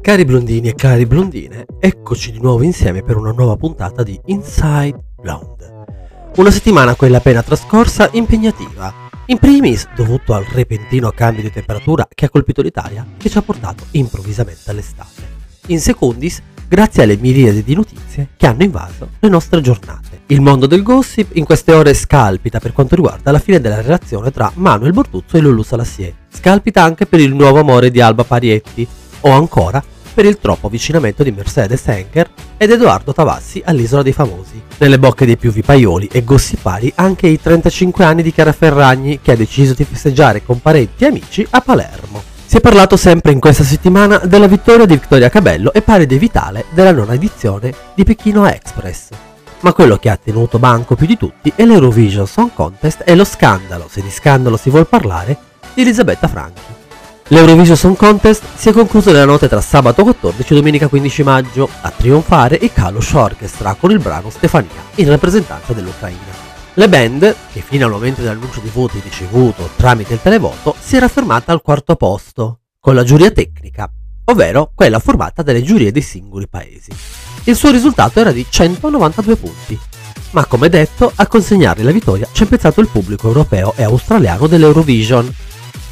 Cari blondini e cari blondine, eccoci di nuovo insieme per una nuova puntata di Inside Blonde. Una settimana, quella appena trascorsa, impegnativa. In primis dovuto al repentino cambio di temperatura che ha colpito l'Italia, che ci ha portato improvvisamente all'estate. In secondis, grazie alle miriadi di notizie che hanno invaso le nostre giornate. Il mondo del gossip in queste ore scalpita per quanto riguarda la fine della relazione tra Manuel Bortuzzo e Lulu Salassier. Scalpita anche per il nuovo amore di Alba Parietti, o ancora per il troppo avvicinamento di Mercedes Henker ed Edoardo Tavassi all'Isola dei Famosi. Nelle bocche dei più vipaioli e gossipari anche i 35 anni di Chiara Ferragni che ha deciso di festeggiare con parenti e amici a Palermo. Si è parlato sempre in questa settimana della vittoria di Vittoria Cabello e pare di Vitale della nona edizione di Pechino Express. Ma quello che ha tenuto banco più di tutti è l'Eurovision Song Contest e lo scandalo, se di scandalo si vuol parlare, di Elisabetta Franchi. L'Eurovision Song Contest si è concluso nella notte tra sabato 14 e domenica 15 maggio, a trionfare il Kalush Orchestra con il brano Stefania, in rappresentanza dell'Ucraina. La band, che fino al momento dell'annuncio di voti ricevuto tramite il televoto, si era fermata al quarto posto, con la giuria tecnica, ovvero quella formata dalle giurie dei singoli paesi. Il suo risultato era di 192 punti, ma come detto, a consegnare la vittoria c'è pensato il pubblico europeo e australiano dell'Eurovision,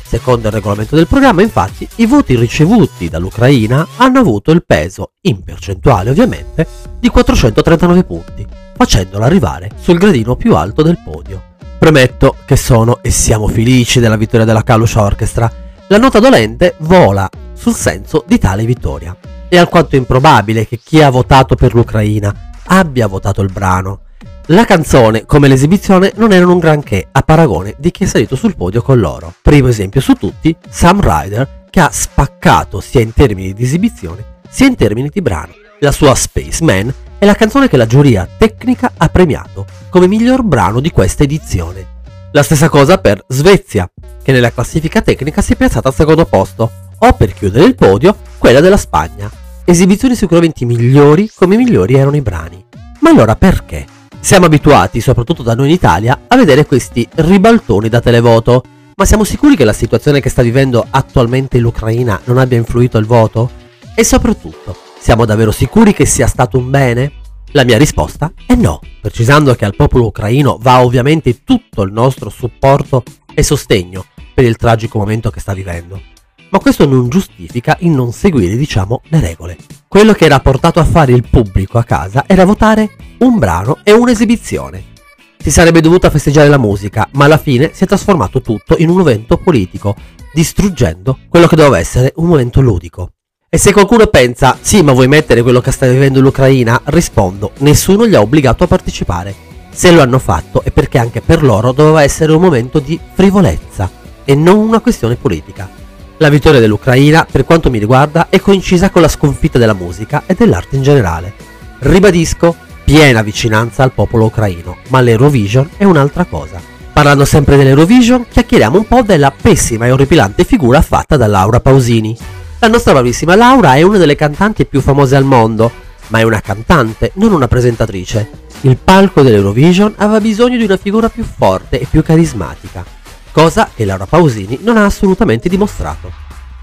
Secondo il regolamento del programma, infatti, i voti ricevuti dall'Ucraina hanno avuto il peso, in percentuale ovviamente, di 439 punti, facendola arrivare sul gradino più alto del podio. Premetto che sono e siamo felici della vittoria della Kalush Orchestra. La nota dolente vola sul senso di tale vittoria. È alquanto improbabile che chi ha votato per l'Ucraina abbia votato il brano, la canzone, come l'esibizione, non erano un granché a paragone di chi è salito sul podio con loro. Primo esempio su tutti, Sam Ryder, che ha spaccato sia in termini di esibizione sia in termini di brano. La sua Spaceman è la canzone che la giuria tecnica ha premiato come miglior brano di questa edizione. La stessa cosa per Svezia, che nella classifica tecnica si è piazzata al secondo posto, o per chiudere il podio, quella della Spagna. Esibizioni sicuramente migliori come migliori erano i brani. Ma allora perché? Siamo abituati, soprattutto da noi in Italia, a vedere questi ribaltoni da televoto. Ma siamo sicuri che la situazione che sta vivendo attualmente l'Ucraina non abbia influito il voto? E soprattutto, siamo davvero sicuri che sia stato un bene? La mia risposta è no, precisando che al popolo ucraino va ovviamente tutto il nostro supporto e sostegno per il tragico momento che sta vivendo ma questo non giustifica il non seguire, diciamo, le regole. Quello che era portato a fare il pubblico a casa era votare un brano e un'esibizione. Si sarebbe dovuta festeggiare la musica, ma alla fine si è trasformato tutto in un evento politico, distruggendo quello che doveva essere un momento ludico. E se qualcuno pensa, sì, ma vuoi mettere quello che sta vivendo l'Ucraina, rispondo, nessuno li ha obbligato a partecipare. Se lo hanno fatto è perché anche per loro doveva essere un momento di frivolezza e non una questione politica. La vittoria dell'Ucraina, per quanto mi riguarda, è coincisa con la sconfitta della musica e dell'arte in generale. Ribadisco, piena vicinanza al popolo ucraino, ma l'Eurovision è un'altra cosa. Parlando sempre dell'Eurovision, chiacchieriamo un po' della pessima e orripilante figura fatta da Laura Pausini. La nostra bravissima Laura è una delle cantanti più famose al mondo, ma è una cantante, non una presentatrice. Il palco dell'Eurovision aveva bisogno di una figura più forte e più carismatica cosa che Laura Pausini non ha assolutamente dimostrato.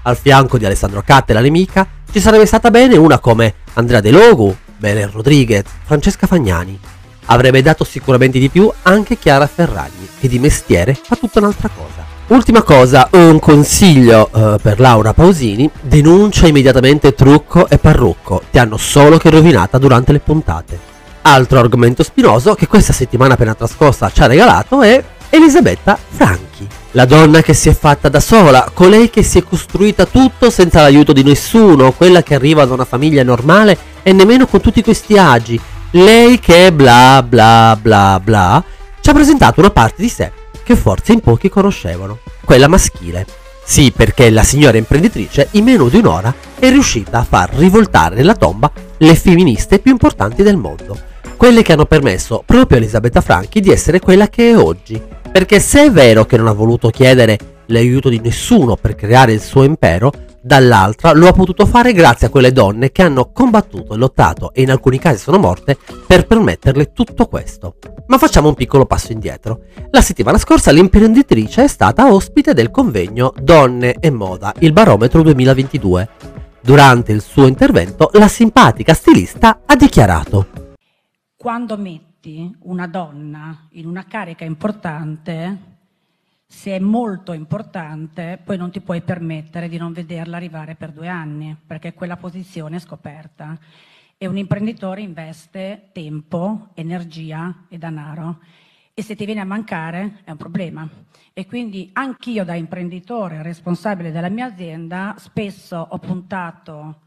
Al fianco di Alessandro Catte, la nemica, ci sarebbe stata bene una come Andrea De Logu, Belen Rodriguez, Francesca Fagnani. Avrebbe dato sicuramente di più anche Chiara Ferragni, che di mestiere fa tutta un'altra cosa. Ultima cosa, un consiglio uh, per Laura Pausini, denuncia immediatamente trucco e parrucco, ti hanno solo che rovinata durante le puntate. Altro argomento spinoso che questa settimana appena trascorsa ci ha regalato è Elisabetta Franchi, la donna che si è fatta da sola, colei che si è costruita tutto senza l'aiuto di nessuno, quella che arriva da una famiglia normale e nemmeno con tutti questi agi. Lei che bla bla bla bla ci ha presentato una parte di sé che forse in pochi conoscevano, quella maschile. Sì, perché la signora imprenditrice in meno di un'ora è riuscita a far rivoltare nella tomba le femministe più importanti del mondo, quelle che hanno permesso proprio a Elisabetta Franchi di essere quella che è oggi, perché se è vero che non ha voluto chiedere l'aiuto di nessuno per creare il suo impero, dall'altra lo ha potuto fare grazie a quelle donne che hanno combattuto, lottato e in alcuni casi sono morte per permetterle tutto questo. Ma facciamo un piccolo passo indietro. La settimana scorsa l'imprenditrice è stata ospite del convegno Donne e Moda, il barometro 2022. Durante il suo intervento la simpatica stilista ha dichiarato Quando metti una donna in una carica importante, se è molto importante, poi non ti puoi permettere di non vederla arrivare per due anni, perché quella posizione è scoperta. E un imprenditore investe tempo, energia e denaro e se ti viene a mancare è un problema. E quindi anch'io da imprenditore responsabile della mia azienda spesso ho puntato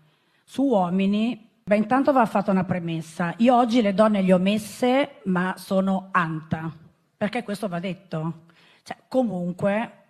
su uomini. Beh, intanto va fatta una premessa. Io oggi le donne le ho messe, ma sono anta, perché questo va detto. Cioè, comunque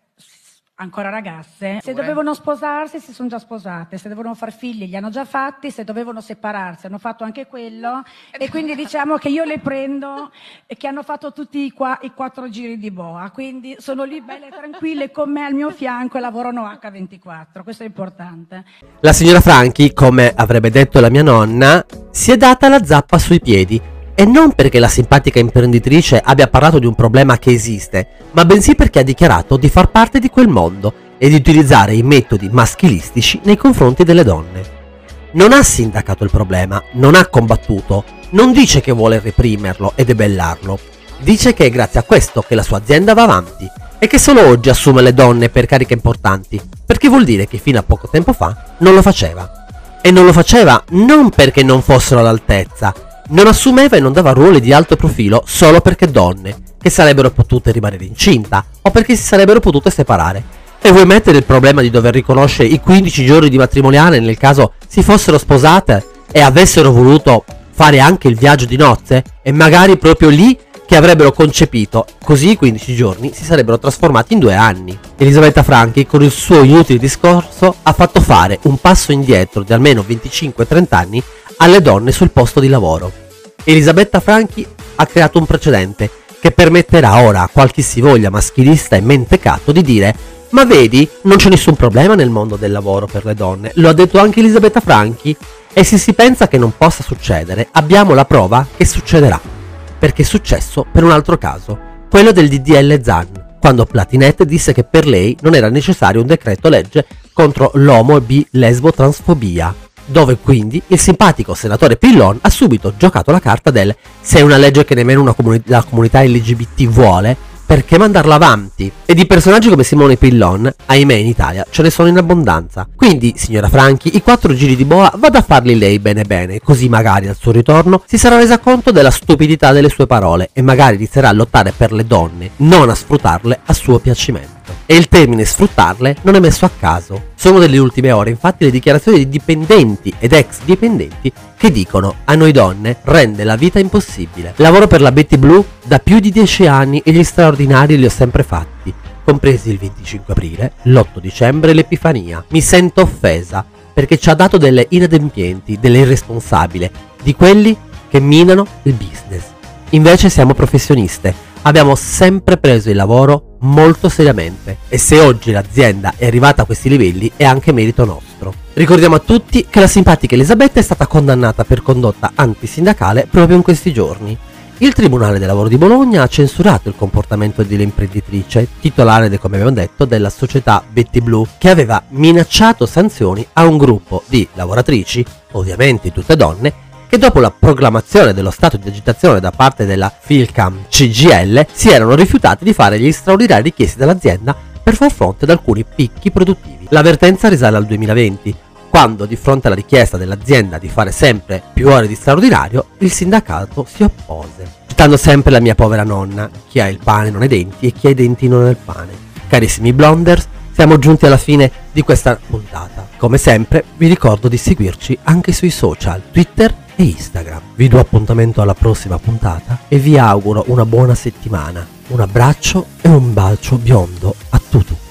ancora ragazze, se dovevano sposarsi si sono già sposate, se dovevano far figli li hanno già fatti, se dovevano separarsi hanno fatto anche quello. E quindi diciamo che io le prendo e che hanno fatto tutti i, qua, i quattro giri di boa, quindi sono lì belle tranquille con me al mio fianco e lavorano H24, questo è importante. La signora Franchi, come avrebbe detto la mia nonna, si è data la zappa sui piedi e non perché la simpatica imprenditrice abbia parlato di un problema che esiste, ma bensì perché ha dichiarato di far parte di quel mondo e di utilizzare i metodi maschilistici nei confronti delle donne. Non ha sindacato il problema, non ha combattuto, non dice che vuole reprimerlo e debellarlo, dice che è grazie a questo che la sua azienda va avanti e che solo oggi assume le donne per cariche importanti, perché vuol dire che fino a poco tempo fa non lo faceva. E non lo faceva non perché non fossero all'altezza, non assumeva e non dava ruoli di alto profilo solo perché donne, che sarebbero potute rimanere incinta o perché si sarebbero potute separare. E vuoi mettere il problema di dover riconoscere i 15 giorni di matrimoniale nel caso si fossero sposate e avessero voluto fare anche il viaggio di nozze? E magari proprio lì che avrebbero concepito, così i 15 giorni si sarebbero trasformati in due anni. Elisabetta Franchi, con il suo inutile discorso, ha fatto fare un passo indietro di almeno 25-30 anni alle donne sul posto di lavoro. Elisabetta Franchi ha creato un precedente che permetterà ora a qualche si voglia maschilista e mentecato di dire ma vedi, non c'è nessun problema nel mondo del lavoro per le donne, lo ha detto anche Elisabetta Franchi e se si pensa che non possa succedere, abbiamo la prova che succederà, perché è successo per un altro caso, quello del DDL Zan, quando Platinette disse che per lei non era necessario un decreto legge contro l'omo e bi lesbo transfobia dove quindi il simpatico senatore Pillon ha subito giocato la carta del se è una legge che nemmeno comuni- la comunità LGBT vuole, perché mandarla avanti? E di personaggi come Simone Pillon, ahimè in Italia, ce ne sono in abbondanza. Quindi, signora Franchi, i quattro giri di boa vada a farli lei bene bene, così magari al suo ritorno si sarà resa conto della stupidità delle sue parole e magari inizierà a lottare per le donne, non a sfruttarle a suo piacimento e il termine sfruttarle non è messo a caso. Sono delle ultime ore infatti le dichiarazioni di dipendenti ed ex dipendenti che dicono a noi donne rende la vita impossibile. Lavoro per la Betty Blue da più di 10 anni e gli straordinari li ho sempre fatti, compresi il 25 aprile, l'8 dicembre e l'Epifania. Mi sento offesa perché ci ha dato delle inadempienti, delle irresponsabili, di quelli che minano il business. Invece siamo professioniste abbiamo sempre preso il lavoro molto seriamente e se oggi l'azienda è arrivata a questi livelli è anche merito nostro. Ricordiamo a tutti che la simpatica Elisabetta è stata condannata per condotta antisindacale proprio in questi giorni. Il Tribunale del Lavoro di Bologna ha censurato il comportamento dell'imprenditrice, titolare, come abbiamo detto, della società Betty Blue, che aveva minacciato sanzioni a un gruppo di lavoratrici, ovviamente tutte donne, che dopo la proclamazione dello stato di agitazione da parte della Filcam CGL si erano rifiutati di fare gli straordinari richiesti dall'azienda per far fronte ad alcuni picchi produttivi. L'avvertenza risale al 2020, quando di fronte alla richiesta dell'azienda di fare sempre più ore di straordinario, il sindacato si oppose. Citando sempre la mia povera nonna, chi ha il pane non ha i denti e chi ha i denti non ha il pane. Carissimi blonders, siamo giunti alla fine di questa puntata. Come sempre vi ricordo di seguirci anche sui social, Twitter e Instagram. Vi do appuntamento alla prossima puntata e vi auguro una buona settimana. Un abbraccio e un bacio biondo a tutti.